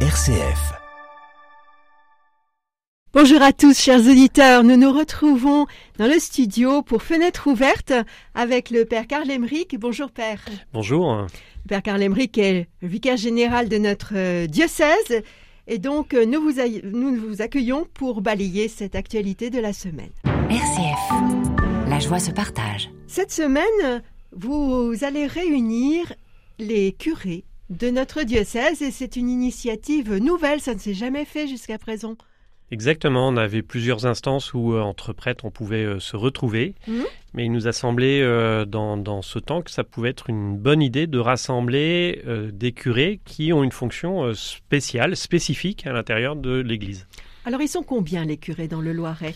RCF. Bonjour à tous, chers auditeurs. Nous nous retrouvons dans le studio pour Fenêtre ouverte avec le Père Karl Emmerich. Bonjour, Père. Bonjour. Le Père Karl Emmerich est le vicaire général de notre euh, diocèse. Et donc, euh, nous vous, a- nous vous accueillons pour balayer cette actualité de la semaine. RCF. La joie se partage. Cette semaine, vous allez réunir les curés de notre diocèse et c'est une initiative nouvelle, ça ne s'est jamais fait jusqu'à présent. Exactement, on avait plusieurs instances où euh, entre prêtres on pouvait euh, se retrouver, Mhm. mais il nous a semblé euh, dans, dans ce temps que ça pouvait être une bonne idée de rassembler des curés qui ont une fonction spéciale, spécifique à l'intérieur de l'Église. Alors, ils sont combien les curés dans le Loiret?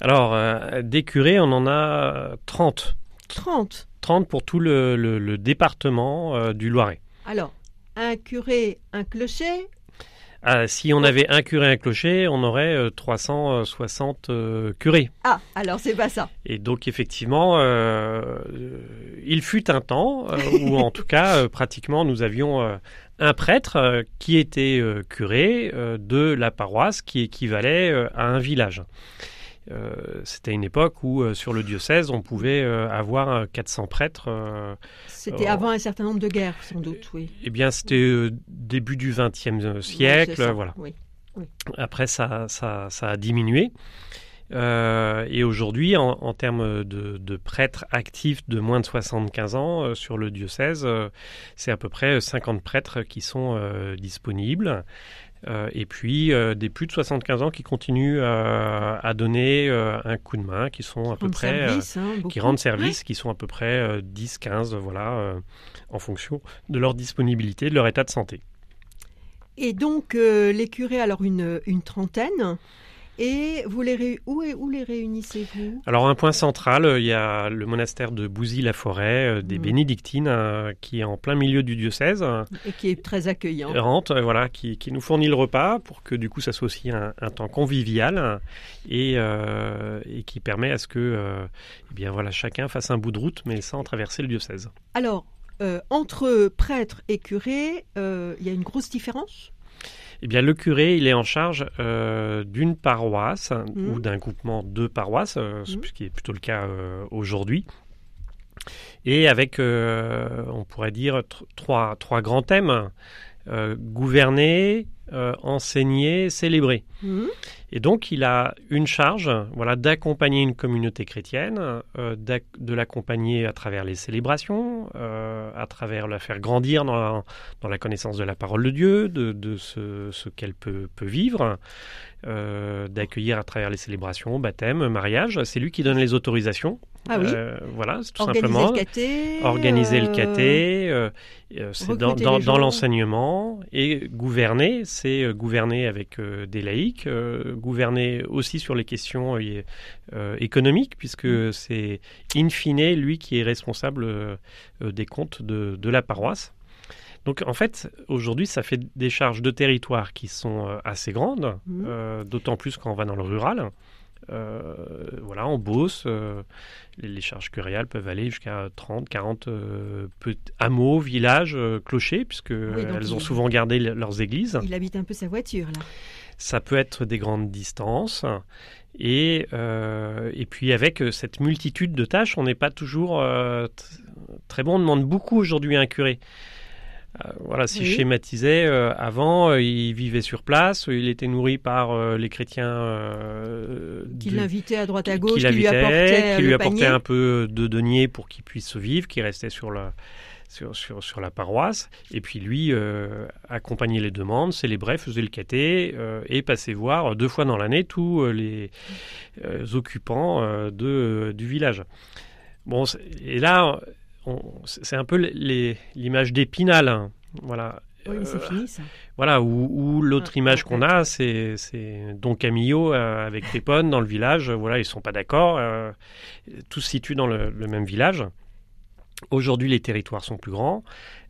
Alors, des curés, on en a 30. 30. 30 pour tout le, le- le département du Loiret. Alors, un curé, un clocher, Ah, si on avait un curé et un clocher, on aurait euh, 360 euh, curés. Ah, alors c'est pas ça. Et donc effectivement, euh, euh, il fut un temps euh, où en tout cas pratiquement nous avions un prêtre qui était curé de la paroisse qui équivalait à un village. Euh, C'était une époque où euh, sur le diocèse on pouvait euh, avoir euh, 400 prêtres. C'était avant un certain nombre de guerres, sans doute, oui. eh bien c'était début du XXe siècle, ça, voilà. Oui. Après, ça, ça, ça a diminué. Euh, et aujourd'hui, en, en termes de, de prêtres actifs de moins de 75 ans euh, sur le diocèse, euh, c'est à peu près 50 prêtres qui sont disponibles. Euh, et puis euh, des plus de 75 ans qui continuent euh, à donner euh, un coup de main, qui sont à peu près service, hein, qui rendent service, qui sont à peu près 10-15, voilà, euh, en fonction de leur disponibilité, de leur état de santé. Et donc, les curés, alors une, une trentaine. Et vous les ré- où, où les réunissez-vous? Alors un point central, euh, il y a le monastère de Bouzy-la-Forêt euh, des Mhm. Bénédictines euh, qui est en plein milieu du diocèse, Et qui est très accueillant. voilà, qui, qui nous fournit le repas pour que du coup ça soit aussi un, un temps convivial et, euh, et qui permet à ce que euh, eh bien voilà chacun fasse un bout de route mais sans traverser le diocèse. Alors, euh, entre prêtre et curé, il y a une grosse différence? Eh bien, le curé, il est en charge euh, d'une paroisse Mhm. ou d'un groupement de paroisses, euh, Mhm. ce qui est plutôt le cas euh, aujourd'hui. Et avec, on pourrait dire, tr- trois, trois grands thèmes euh, gouverner, euh, enseigner, célébrer. Mhm. Et donc, il a une charge, voilà, d'accompagner une communauté chrétienne, euh, de l'accompagner à travers les célébrations, euh, à travers la faire grandir dans la, dans la connaissance de la parole de Dieu, de, de ce, ce qu'elle peut, peut vivre, d'accueillir à travers les célébrations, baptême, mariage. C'est lui qui donne les autorisations. Ah oui. Euh, voilà, tout Organiser simplement. le caté. Organiser le caté, euh, euh, c'est dans, l'enseignement. Et gouverner, c'est gouverner avec des laïcs, gouverner aussi sur les questions économiques, puisque Mm. c'est in fine lui qui est responsable des comptes de, de la paroisse. Donc en fait, aujourd'hui, ça fait des charges de territoire qui sont assez grandes, euh, d'autant plus quand on va dans le rural. Euh, voilà, en Beauce, euh, les, les charges curiales peuvent aller jusqu'à 30, 40 euh, hameaux, villages, clochers, puisque elles ont souvent gardé le- leurs églises. Il habite un peu sa voiture, là. Ça peut être des grandes distances. Et, euh, et puis avec cette multitude de tâches, on n'est pas toujours euh, très bon. On demande beaucoup aujourd'hui à un curé. Euh, voilà, si Oui. je schématisais, euh, avant, euh, il vivait sur place, il était nourri par les chrétiens Qui l'invitait à droite à gauche, qui qui, lui apportait qui lui apportait panier. un peu de deniers pour qu'il puisse vivre, qui restait sur la, sur, sur, sur la paroisse. Et puis lui accompagnait les demandes, célébrait, faisait le caté et passait voir deux fois dans l'année tous les occupants de, du village. Bon, et là, c'est un peu les- l'image d'Épinal. hein. Voilà. Oui, mais c'est Euh, fini, ça. voilà, où l'autre Ouais, image qu'on a, c'est c'est Don Camillo euh, avec Pépone dans le village. Voilà, ils sont pas d'accord. euh, tout se situe dans le, le même village. Aujourd'hui, les territoires sont plus grands.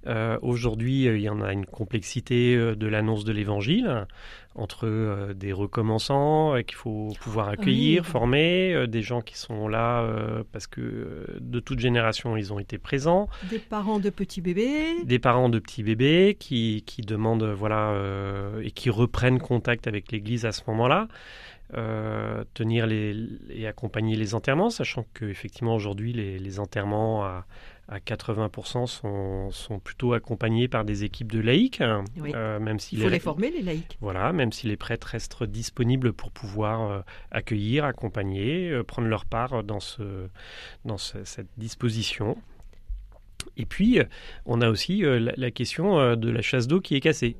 Euh, Aujourd'hui, euh, il y en a une complexité euh, de l'annonce de l'évangile entre euh, des recommençants euh, qu'il faut pouvoir accueillir, Oui. former, des gens qui sont là parce que de toute génération, ils ont été présents, Des parents de petits bébés. des parents de petits bébés qui, qui demandent, voilà, et qui reprennent contact avec l'Église à ce moment-là. Euh, tenir les, et accompagner les enterrements, sachant que effectivement aujourd'hui les, les enterrements à, à 80% sont, sont plutôt accompagnés par des équipes de laïcs, Oui. euh, même si Il faut les former, les laïcs. voilà, même si les prêtres restent disponibles pour pouvoir euh, accueillir, accompagner, euh, prendre leur part dans, ce, dans ce- cette disposition. Et puis, on a aussi la, la question de la chasse d'eau qui est cassée.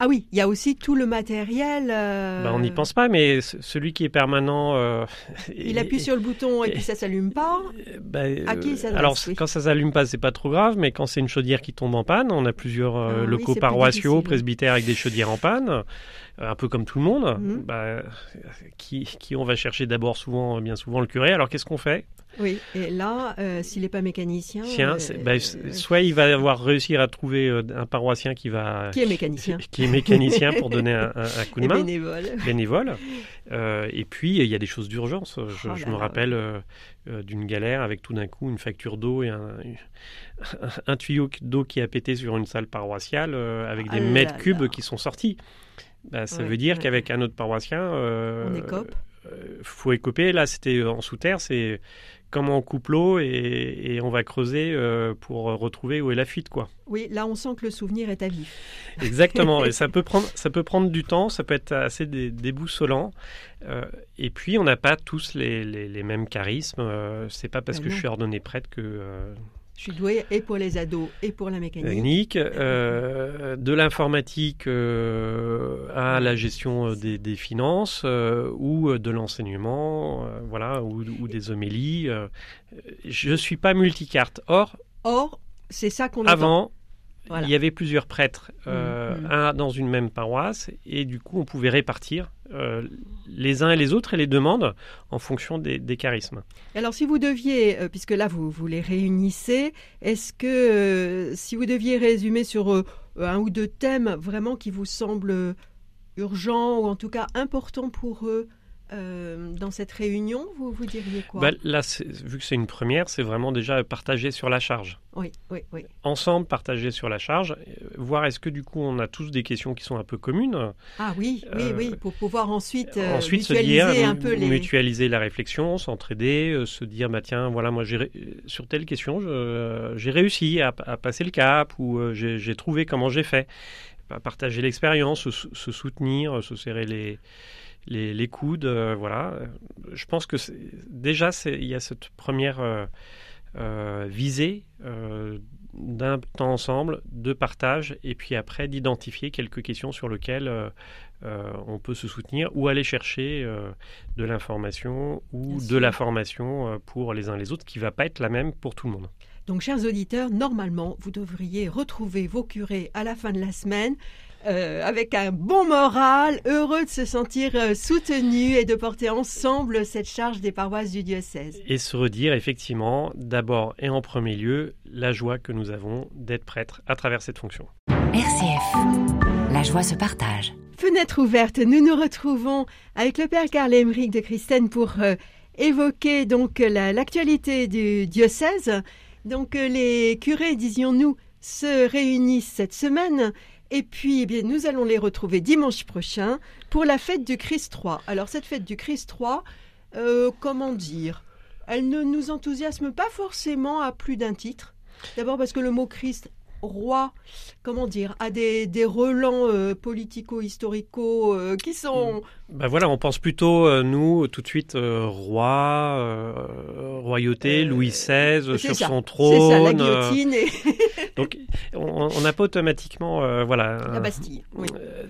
Ah oui, il y a aussi tout le matériel. euh, Bah, on n'y pense pas, mais ce- celui qui est permanent... euh, Il et- appuie sur le bouton et et- puis ça s'allume pas. Euh, bah, À qui euh, il s'adresse, Alors, oui. quand ça s'allume pas, c'est pas trop grave, mais quand c'est une chaudière qui tombe en panne, on a plusieurs euh, Ah locaux paroissiaux, presbytères avec des chaudières en panne, euh, un peu comme tout le monde. Mhm. Bah, qui, qui on va chercher d'abord, souvent, bien souvent, le curé. Alors, qu'est-ce qu'on fait? Oui, et là, euh, s'il n'est pas mécanicien. Tiens, euh, bah, c- soit il va avoir réussir à trouver euh, un paroissien qui va Qui est mécanicien qui est mécanicien pour donner un, un- un coup de et main. bénévole. bénévole. Euh, et puis, il y a des choses d'urgence. Je, Oh je me rappelle euh, euh, d'une galère avec tout d'un coup une facture d'eau et un, un tuyau d'eau qui a pété sur une salle paroissiale euh, avec des Ah mètres là. cubes qui sont sortis. Bah, ça Ouais, veut dire ouais, qu'avec un autre paroissien, euh, On écope. Euh, faut écoper. Là, c'était en sous-terre. C'est comment on coupe l'eau et, et on va creuser euh, pour retrouver où est la fuite, quoi. Oui, là, on sent que le souvenir est à vif. Exactement, et ça peut prendre, ça peut prendre du temps, ça peut être assez dé- déboussolant. Euh, et puis, on n'a pas tous les, les- les mêmes charismes. Euh, c'est pas parce Ben que non. je suis ordonné prêtre que euh, Je suis douée et pour les ados et pour la mécanique. Euh, de l'informatique euh, à la gestion euh, des, des finances euh, ou de l'enseignement, voilà, ou, ou des homélies. je suis pas multicarte. Or, Or, c'est ça qu'on. Avant, Voilà. il y avait plusieurs prêtres, euh, Mhm. un dans une même paroisse, et du coup, on pouvait répartir euh, les uns et les autres et les demandes en fonction des, des charismes. Alors, si vous deviez, euh, puisque là, vous, vous les réunissez, est-ce que si vous deviez résumer sur un ou deux thèmes vraiment qui vous semblent urgents ou en tout cas importants pour eux euh, dans cette réunion, vous, vous diriez quoi Bah, là, vu que c'est une première, c'est vraiment déjà partager sur la charge. Oui, oui, oui. Ensemble, partager sur la charge, euh, voir est-ce que du coup, on a tous des questions qui sont un peu communes. Ah oui, oui, Euh, oui, pour pouvoir ensuite, euh, Ensuite, se mutualiser dire, un peu les... mutualiser la réflexion, s'entraider, se dire, bah tiens, voilà, moi, sur telle question, j'ai réussi à, à passer le cap ou j'ai trouvé comment j'ai fait. Bah, partager l'expérience, se soutenir, se serrer les, les, les coudes, euh, voilà. Je pense que déjà, c'est- il y a cette première euh, euh, visée d'un temps ensemble, de partage, et puis après d'identifier quelques questions sur lesquelles on peut se soutenir ou aller chercher de l'information ou de la formation pour les uns les autres, qui va pas être la même pour tout le monde. Donc, chers auditeurs, normalement, vous devriez retrouver vos curés à la fin de la semaine euh, avec un bon moral, heureux de se sentir euh, soutenus et de porter ensemble cette charge des paroisses du diocèse. Et se redire effectivement, d'abord et en premier lieu, la joie que nous avons d'être prêtres à travers cette fonction. RCF. La joie se partage. Fenêtre ouverte, nous nous retrouvons avec le Père Karl Emmerich de Christine pour euh, évoquer donc la- l'actualité du diocèse. Donc les curés, disions-nous, se réunissent cette semaine et puis eh bien, nous allons les retrouver dimanche prochain pour la fête du Christ 3. Alors cette fête du Christ 3, euh, comment dire? Elle ne nous enthousiasme pas forcément à plus d'un titre. D'abord parce que le mot Christ roi, comment dire, a des, des relents euh, politico-historico euh, qui sont... Ben voilà, on pense plutôt, euh, nous, tout de suite, roi, royauté, Louis XVI, sur ça, son C'est ça, la trône. guillotine et donc, on n'a pas automatiquement, euh, voilà, la un- Bastille. Oui. euh,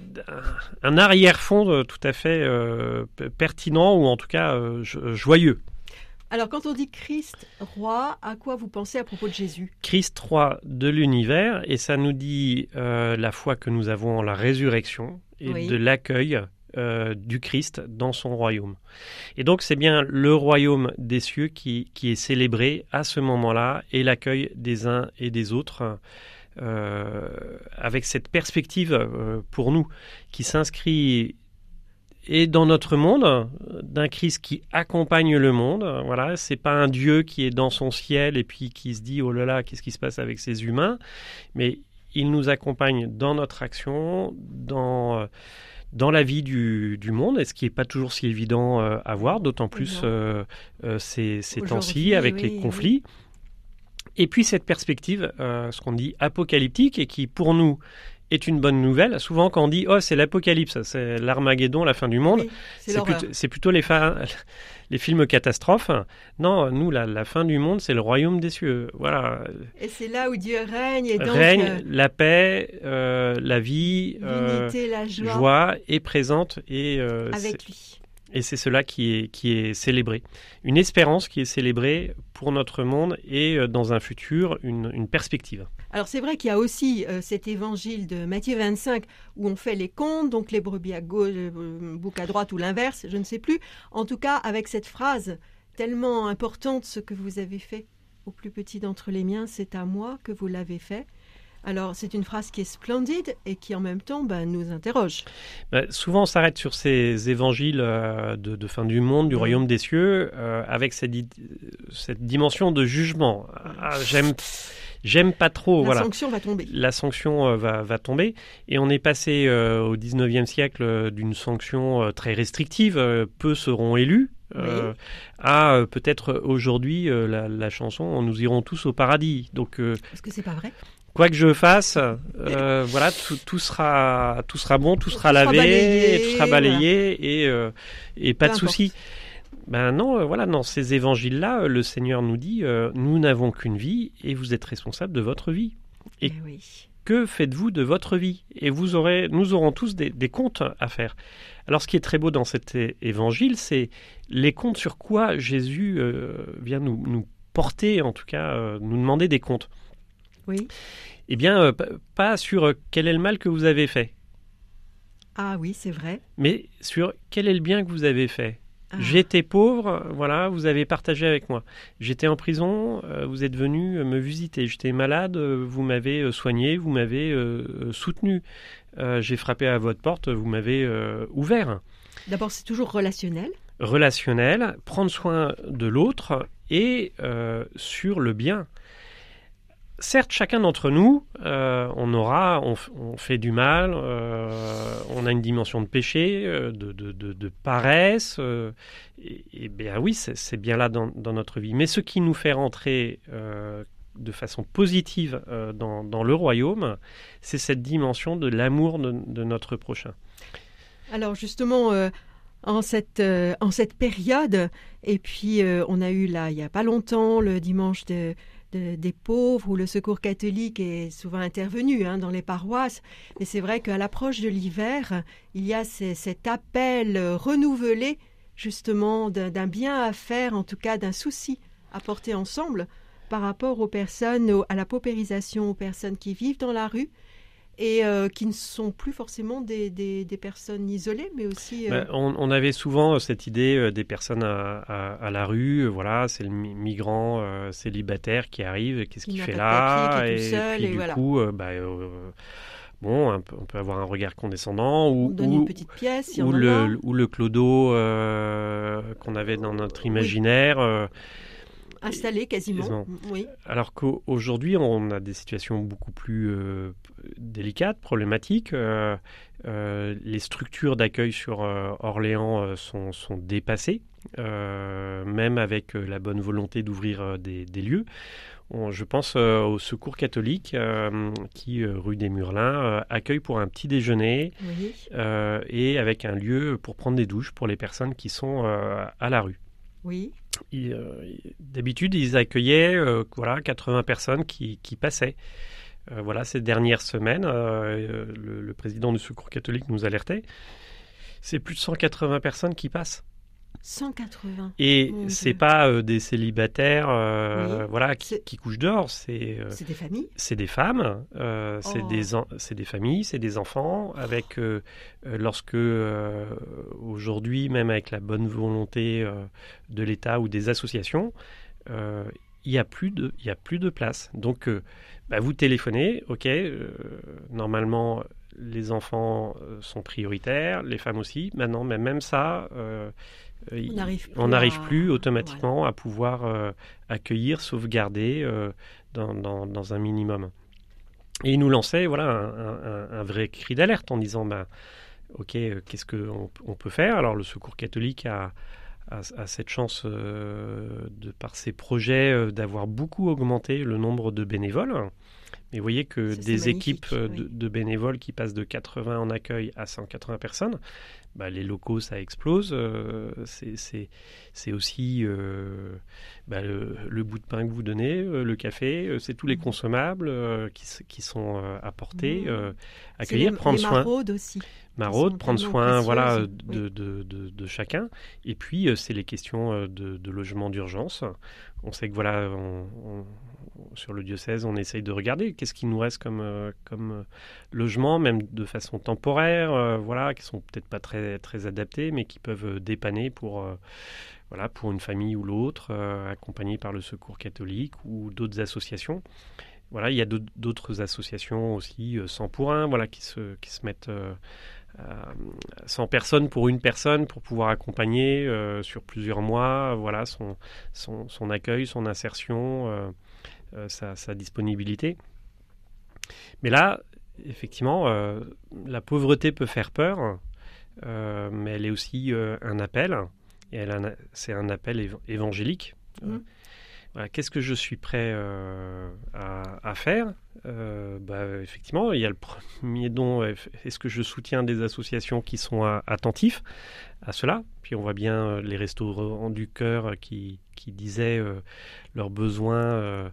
un, arrière-fond euh, tout à fait euh, pertinent ou en tout cas euh, jo- joyeux. Alors quand on dit Christ roi, à quoi vous pensez à propos de Jésus? Christ roi de l'univers, et ça nous dit la foi que nous avons en la résurrection et Oui. de l'accueil euh, du Christ dans son royaume. Et donc c'est bien le royaume des cieux qui, qui est célébré à ce moment-là et l'accueil des uns et des autres. Euh, avec cette perspective euh, pour nous qui s'inscrit et dans notre monde, d'un Christ qui accompagne le monde. Voilà, c'est pas un Dieu qui est dans son ciel et puis qui se dit oh là là, qu'est-ce qui se passe avec ces humains, mais il nous accompagne dans notre action, dans dans la vie du, du monde, et ce qui n'est pas toujours si évident euh, à voir, d'autant plus euh, euh, ces, ces temps-ci avec les conflits. Et puis cette perspective, ce qu'on dit apocalyptique, et qui pour nous est une bonne nouvelle. Souvent, quand on dit oh c'est l'apocalypse, c'est l'Armageddon, la fin du monde, c'est plutôt, plutôt, les, les films catastrophes. Non, nous la, fin du monde, c'est le royaume des cieux. Voilà. Et c'est là où Dieu règne. Et donc, règne, euh, la paix, euh, la vie, euh, la joie. joie. est présente et avec lui. Et c'est cela qui est, qui est célébré. Une espérance qui est célébrée pour notre monde et euh, dans un futur, une, une perspective. Alors c'est vrai qu'il y a aussi euh, cet évangile de Matthieu 25 où on fait les comptes, donc les brebis à gauche, euh, bouc à droite ou l'inverse, je ne sais plus. En tout cas, avec cette phrase tellement importante, ce que vous avez fait au plus petit d'entre les miens, c'est à moi que vous l'avez fait. Alors, c'est une phrase qui est splendide et qui en même temps ben, nous interroge. Bah, souvent, on s'arrête sur ces évangiles euh, de, fin du monde, du royaume des cieux, euh, avec cette, cette, dimension de jugement. Ah, j'aime. J'aime pas trop. La sanction va tomber. La sanction euh, va, va, tomber. Et on est passé au 19e siècle d'une sanction très restrictive. peu seront élus. à peut-être aujourd'hui la, la, chanson Nous irons tous au paradis. Donc, Est-ce que c'est pas vrai? Quoi que je fasse, euh, voilà, tout, sera, tout sera bon, tout, sera lavé, tout sera balayé et, euh, et pas de souci. Ben non, euh, voilà, dans ces évangiles-là, le Seigneur nous dit nous n'avons qu'une vie et vous êtes responsable de votre vie. Et eh que faites-vous de votre vie? Et vous aurez, nous aurons tous des, comptes à faire. Alors, ce qui est très beau dans cet évangile, c'est les comptes sur quoi Jésus vient nous, nous, porter, en tout cas, nous demander des comptes. Oui. Eh bien, euh, pas sur euh, quel est le mal que vous avez fait. Ah oui, c'est vrai. Mais sur quel est le bien que vous avez fait. Ah. J'étais pauvre, voilà, vous avez partagé avec moi. J'étais en prison, euh, vous êtes venu me visiter. J'étais malade, vous m'avez soigné, vous m'avez soutenu. J'ai frappé à votre porte, vous m'avez ouvert. D'abord, c'est toujours relationnel. Relationnel, prendre soin de l'autre et sur le bien certes, chacun d'entre nous, euh, on aura, on, fait du mal, euh, on a une dimension de péché, euh, de, paresse, et, bien oui, c'est bien là dans, notre vie. Mais ce qui nous fait rentrer de façon positive dans, le royaume, c'est cette dimension de l'amour de, notre prochain. Alors justement, en cette, en cette période, et puis on a eu là, il n'y a pas longtemps, le dimanche de des pauvres où le secours catholique est souvent intervenu hein, dans les paroisses. Mais c'est vrai qu'à l'approche de l'hiver, il y a cet appel renouvelé justement d'un bien à faire, en tout cas d'un souci à porter ensemble par rapport aux personnes, à la paupérisation, aux personnes qui vivent dans la rue et euh, qui ne sont plus forcément des, des, personnes isolées, mais aussi... Euh, ben, on, avait souvent euh, cette idée des personnes à, à, la rue, voilà, c'est le migrant célibataire qui arrive, qu'est-ce qu'il fait là Et, puis du coup, bah, bon, on peut avoir un regard condescendant ou, ou une petite pièce, ou, le, ou le clodo qu'on avait dans notre imaginaire installé quasiment. Oui. Alors qu'aujourd'hui, on a des situations beaucoup plus euh, délicates, problématiques. Euh, euh, les structures d'accueil sur Orléans sont, sont, dépassées, même avec la bonne volonté d'ouvrir des, lieux. je pense au Secours catholique qui, rue des Murlins, accueille pour un petit déjeuner et avec un lieu pour prendre des douches pour les personnes qui sont à la rue. Euh, d'habitude, ils accueillaient euh, voilà, 80 personnes qui, passaient. Euh, voilà, ces dernières semaines, le, président du Secours catholique nous alertait. C'est plus de 180 personnes qui passent. 180. Et Mon c'est pas euh, des célibataires euh, Oui. voilà, qui, couchent dehors, c'est euh, C'est des familles c'est des femmes, c'est Oh. des, c'est des familles, c'est des enfants, avec lorsque aujourd'hui, même avec la bonne volonté de l'État ou des associations, il n'y a, plus de- il y a plus de place. Donc, bah, vous téléphonez, ok, normalement, les enfants sont prioritaires, les femmes aussi. Maintenant, mais même ça, On n'arrive plus on n'arrive plus automatiquement à pouvoir euh, accueillir, sauvegarder euh, dans, dans- dans un minimum. Et il nous lançait voilà, un, un- un vrai cri d'alerte en disant bah, Ok, euh, qu'est-ce qu'on on peut faire? Alors, le Secours catholique a, a- a cette chance, euh, de par ses projets, euh, d'avoir beaucoup augmenté le nombre de bénévoles. Mais vous voyez que Ça, des équipes euh, de, bénévoles qui passent de 80 en accueil à 180 personnes, bah, les locaux, ça explose. euh, c'est- aussi euh, bah, le, le bout de pain que vous donnez, le café, c'est tous les Mhm. consommables euh, qui, sont apportés, C'est accueillir, les- prendre les soin aussi. Maraude, prendre soin voilà, de, de, de- chacun. Et puis, euh, c'est les questions euh, de, logement d'urgence. On sait que voilà, on- on- sur le diocèse, on essaye de regarder qu'est-ce qui nous reste comme, euh, comme logement, même de façon temporaire, euh, voilà, qui sont peut-être pas très, très adaptés, mais qui peuvent dépanner pour, euh, voilà, pour une famille ou l'autre, euh, accompagnés par le Secours catholique ou d'autres associations. Voilà, il y a d'autres- associations aussi, euh, 100 pour 1, voilà, qui se, qui se mettent euh, 100 personnes pour une personne pour pouvoir accompagner euh, sur plusieurs mois voilà, son, son, son accueil, son insertion, euh, euh, sa, sa disponibilité. Mais là, effectivement, euh, la pauvreté peut faire peur, euh, mais elle est aussi euh, un appel, et c'est un appel év- évangélique. Mhm. Voilà, Qu'est-ce que je suis prêt euh, à, à faire? Euh, bah, Effectivement, il y a le premier don. euh, Est-ce que je soutiens des associations qui sont attentifs à cela? Puis on voit bien les restaurants du cœur qui, qui disaient euh, leurs besoins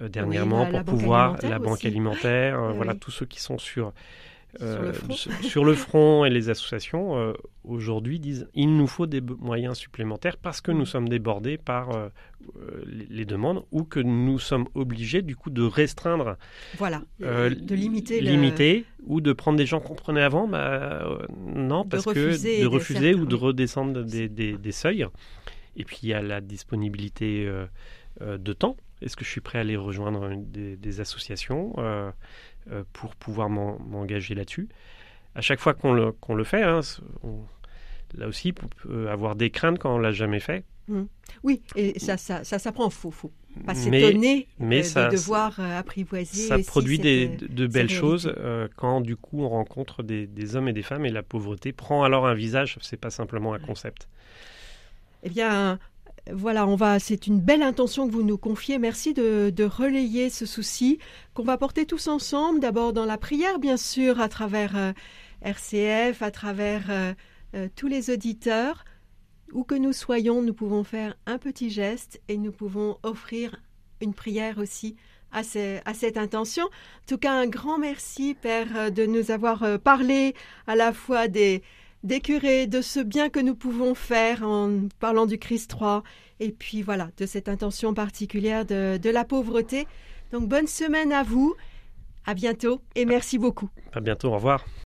dernièrement la pour pouvoir la banque alimentaire. voilà, oui. tous ceux qui sont sur Sur le euh, front. sur- le front et les associations euh, aujourd'hui disent il nous faut des moyens supplémentaires parce que nous Mhm. sommes débordés par euh, les, les demandes ou que nous sommes obligés du coup de restreindre, Voilà, de limiter, le- ou de prendre des gens qu'on prenait avant. Bah, non, De parce refuser que de refuser ou de redescendre des, des- des seuils. Et puis il y a la disponibilité de temps. Est-ce que je suis prêt à aller rejoindre des, des associations euh, euh, pour pouvoir m'en- m'engager là-dessus? À chaque fois qu'on le, fait, hein, on- là aussi, on peut avoir des craintes quand on l'a jamais fait. Oui, et ça, ça, ça s'apprend. Faut, faut pas s'étonner mais de devoir euh, apprivoiser. ça produit cette, des, de, belles choses euh, quand du coup on rencontre des, des hommes et des femmes et la pauvreté prend alors un visage. C'est pas simplement un concept. Eh bien, voilà, on va. C'est une belle intention que vous nous confiez. Merci de, relayer ce souci qu'on va porter tous ensemble. D'abord dans la prière, bien sûr, à travers euh, RCF, à travers euh, euh, tous les auditeurs. Où que nous soyons, nous pouvons faire un petit geste et nous pouvons offrir une prière aussi à, à cette intention. En tout cas, un grand merci, Père, de nous avoir parlé à la fois des, des de ce bien que nous pouvons faire en parlant du Christ 3, et puis voilà, de cette intention particulière de, de la pauvreté. Donc bonne semaine à vous, à bientôt, et merci beaucoup. À bientôt, au revoir.